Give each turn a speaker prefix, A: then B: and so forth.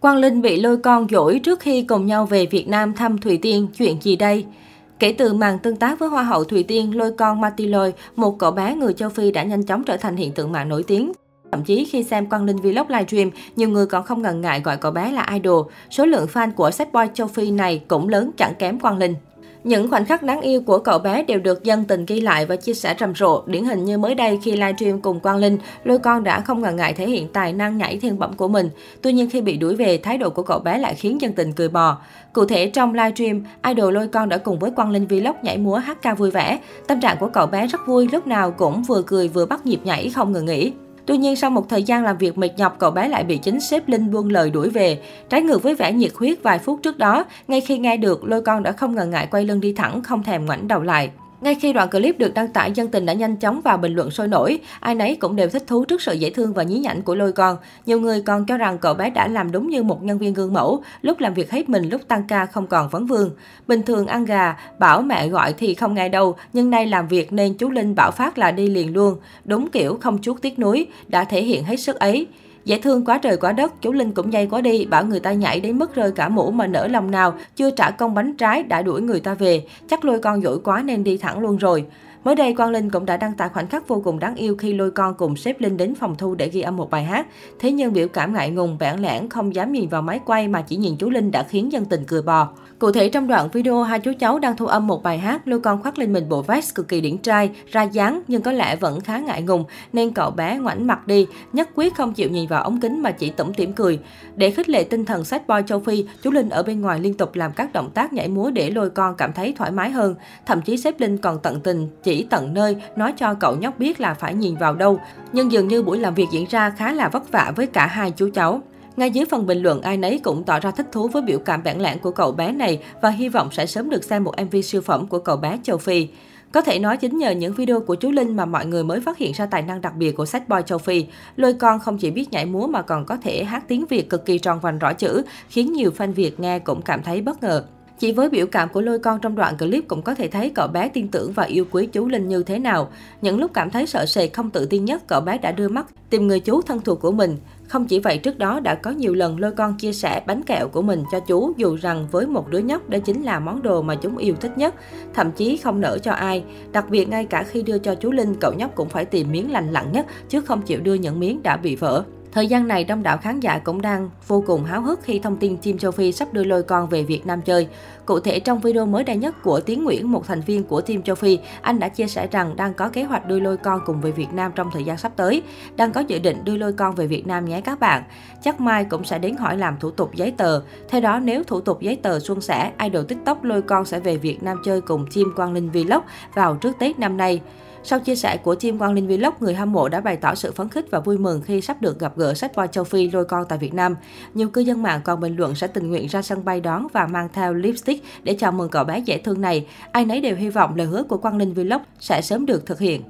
A: Quang Linh bị lôi con dỗi trước khi cùng nhau về Việt Nam thăm Thùy Tiên, chuyện gì đây? Kể từ màn tương tác với Hoa hậu Thùy Tiên, lôi con Matiloy, một cậu bé người châu Phi đã nhanh chóng trở thành hiện tượng mạng nổi tiếng. Thậm chí khi xem Quang Linh vlog livestream, nhiều người còn không ngần ngại gọi cậu bé là idol. Số lượng fan của set boy châu Phi này cũng lớn chẳng kém Quang Linh. Những khoảnh khắc đáng yêu của cậu bé đều được dân tình ghi lại và chia sẻ rầm rộ. Điển hình như mới đây khi livestream cùng Quang Linh, Lôi Con đã không ngần ngại thể hiện tài năng nhảy thiên bẩm của mình. Tuy nhiên khi bị đuổi về, thái độ của cậu bé lại khiến dân tình cười bò. Cụ thể trong livestream, idol Lôi Con đã cùng với Quang Linh vlog nhảy múa hát ca vui vẻ. Tâm trạng của cậu bé rất vui, lúc nào cũng vừa cười vừa bắt nhịp nhảy không ngừng nghỉ. Tuy nhiên, sau một thời gian làm việc mệt nhọc, cậu bé lại bị chính sếp Linh buông lời đuổi về. Trái ngược với vẻ nhiệt huyết vài phút trước đó, ngay khi nghe được, lôi con đã không ngần ngại quay lưng đi thẳng, không thèm ngoảnh đầu lại. Ngay khi đoạn clip được đăng tải, dân tình đã nhanh chóng vào bình luận sôi nổi. Ai nấy cũng đều thích thú trước sự dễ thương và nhí nhảnh của lôi con. Nhiều người còn cho rằng cậu bé đã làm đúng như một nhân viên gương mẫu, lúc làm việc hết mình, lúc tăng ca không còn vấn vương. Bình thường ăn gà, bảo mẹ gọi thì không nghe đâu, nhưng nay làm việc nên chú Linh bảo phát là đi liền luôn. Đúng kiểu không chuốt tiếc nuối, đã thể hiện hết sức ấy. Dễ thương quá trời quá đất, chú Linh cũng dây quá đi, bảo người ta nhảy đến mức rơi cả mũ mà nở lòng nào, chưa trả công bánh trái đã đuổi người ta về, chắc lôi con dỗi quá nên đi thẳng luôn rồi. Mới đây, Quang Linh cũng đã đăng tải khoảnh khắc vô cùng đáng yêu khi lôi con cùng sếp Linh đến phòng thu để ghi âm một bài hát. Thế nhưng biểu cảm ngại ngùng, bản lẻn, không dám nhìn vào máy quay mà chỉ nhìn chú Linh đã khiến dân tình cười bò. Cụ thể trong đoạn video, hai chú cháu đang thu âm một bài hát, lôi con khoác lên mình bộ vest cực kỳ điển trai, ra dáng nhưng có lẽ vẫn khá ngại ngùng nên cậu bé ngoảnh mặt đi, nhất quyết không chịu nhìn vào ống kính mà chỉ tủm tỉm cười. Để khích lệ tinh thần sách boy châu Phi, chú Linh ở bên ngoài liên tục làm các động tác nhảy múa để lôi con cảm thấy thoải mái hơn. Thậm chí sếp Linh còn tận tình chỉ tận nơi nói cho cậu nhóc biết là phải nhìn vào đâu. Nhưng dường như buổi làm việc diễn ra khá là vất vả với cả hai chú cháu. Ngay dưới phần bình luận, ai nấy cũng tỏ ra thích thú với biểu cảm bản lãng của cậu bé này và hy vọng sẽ sớm được xem một MV siêu phẩm của cậu bé châu Phi. Có thể nói chính nhờ những video của chú Linh mà mọi người mới phát hiện ra tài năng đặc biệt của sách boy châu Phi. Lôi con không chỉ biết nhảy múa mà còn có thể hát tiếng Việt cực kỳ tròn vành rõ chữ, khiến nhiều fan Việt nghe cũng cảm thấy bất ngờ. Chỉ với biểu cảm của lôi con trong đoạn clip cũng có thể thấy cậu bé tin tưởng và yêu quý chú Linh như thế nào. Những lúc cảm thấy sợ sệt không tự tin nhất, cậu bé đã đưa mắt tìm người chú thân thuộc của mình. Không chỉ vậy, trước đó đã có nhiều lần lôi con chia sẻ bánh kẹo của mình cho chú dù rằng với một đứa nhóc đó chính là món đồ mà chúng yêu thích nhất, thậm chí không nỡ cho ai. Đặc biệt ngay cả khi đưa cho chú Linh, cậu nhóc cũng phải tìm miếng lành lặn nhất chứ không chịu đưa những miếng đã bị vỡ. Thời gian này, đông đảo khán giả cũng đang vô cùng háo hức khi thông tin Team Châu Phi sắp đưa lôi con về Việt Nam chơi. Cụ thể, trong video mới đây nhất của Tiến Nguyễn, một thành viên của Team Châu Phi, anh đã chia sẻ rằng đang có kế hoạch đưa lôi con cùng về Việt Nam trong thời gian sắp tới. Đang có dự định đưa lôi con về Việt Nam nhé các bạn. Chắc mai cũng sẽ đến hỏi làm thủ tục giấy tờ. Theo đó, nếu thủ tục giấy tờ suôn sẻ, idol TikTok lôi con sẽ về Việt Nam chơi cùng Team Quang Linh Vlog vào trước Tết năm nay. Sau chia sẻ của team Quang Linh Vlog, người hâm mộ đã bày tỏ sự phấn khích và vui mừng khi sắp được gặp gỡ sách boy châu Phi lôi con tại Việt Nam. Nhiều cư dân mạng còn bình luận sẽ tình nguyện ra sân bay đón và mang theo lipstick để chào mừng cậu bé dễ thương này. Ai nấy đều hy vọng lời hứa của Quang Linh Vlog sẽ sớm được thực hiện.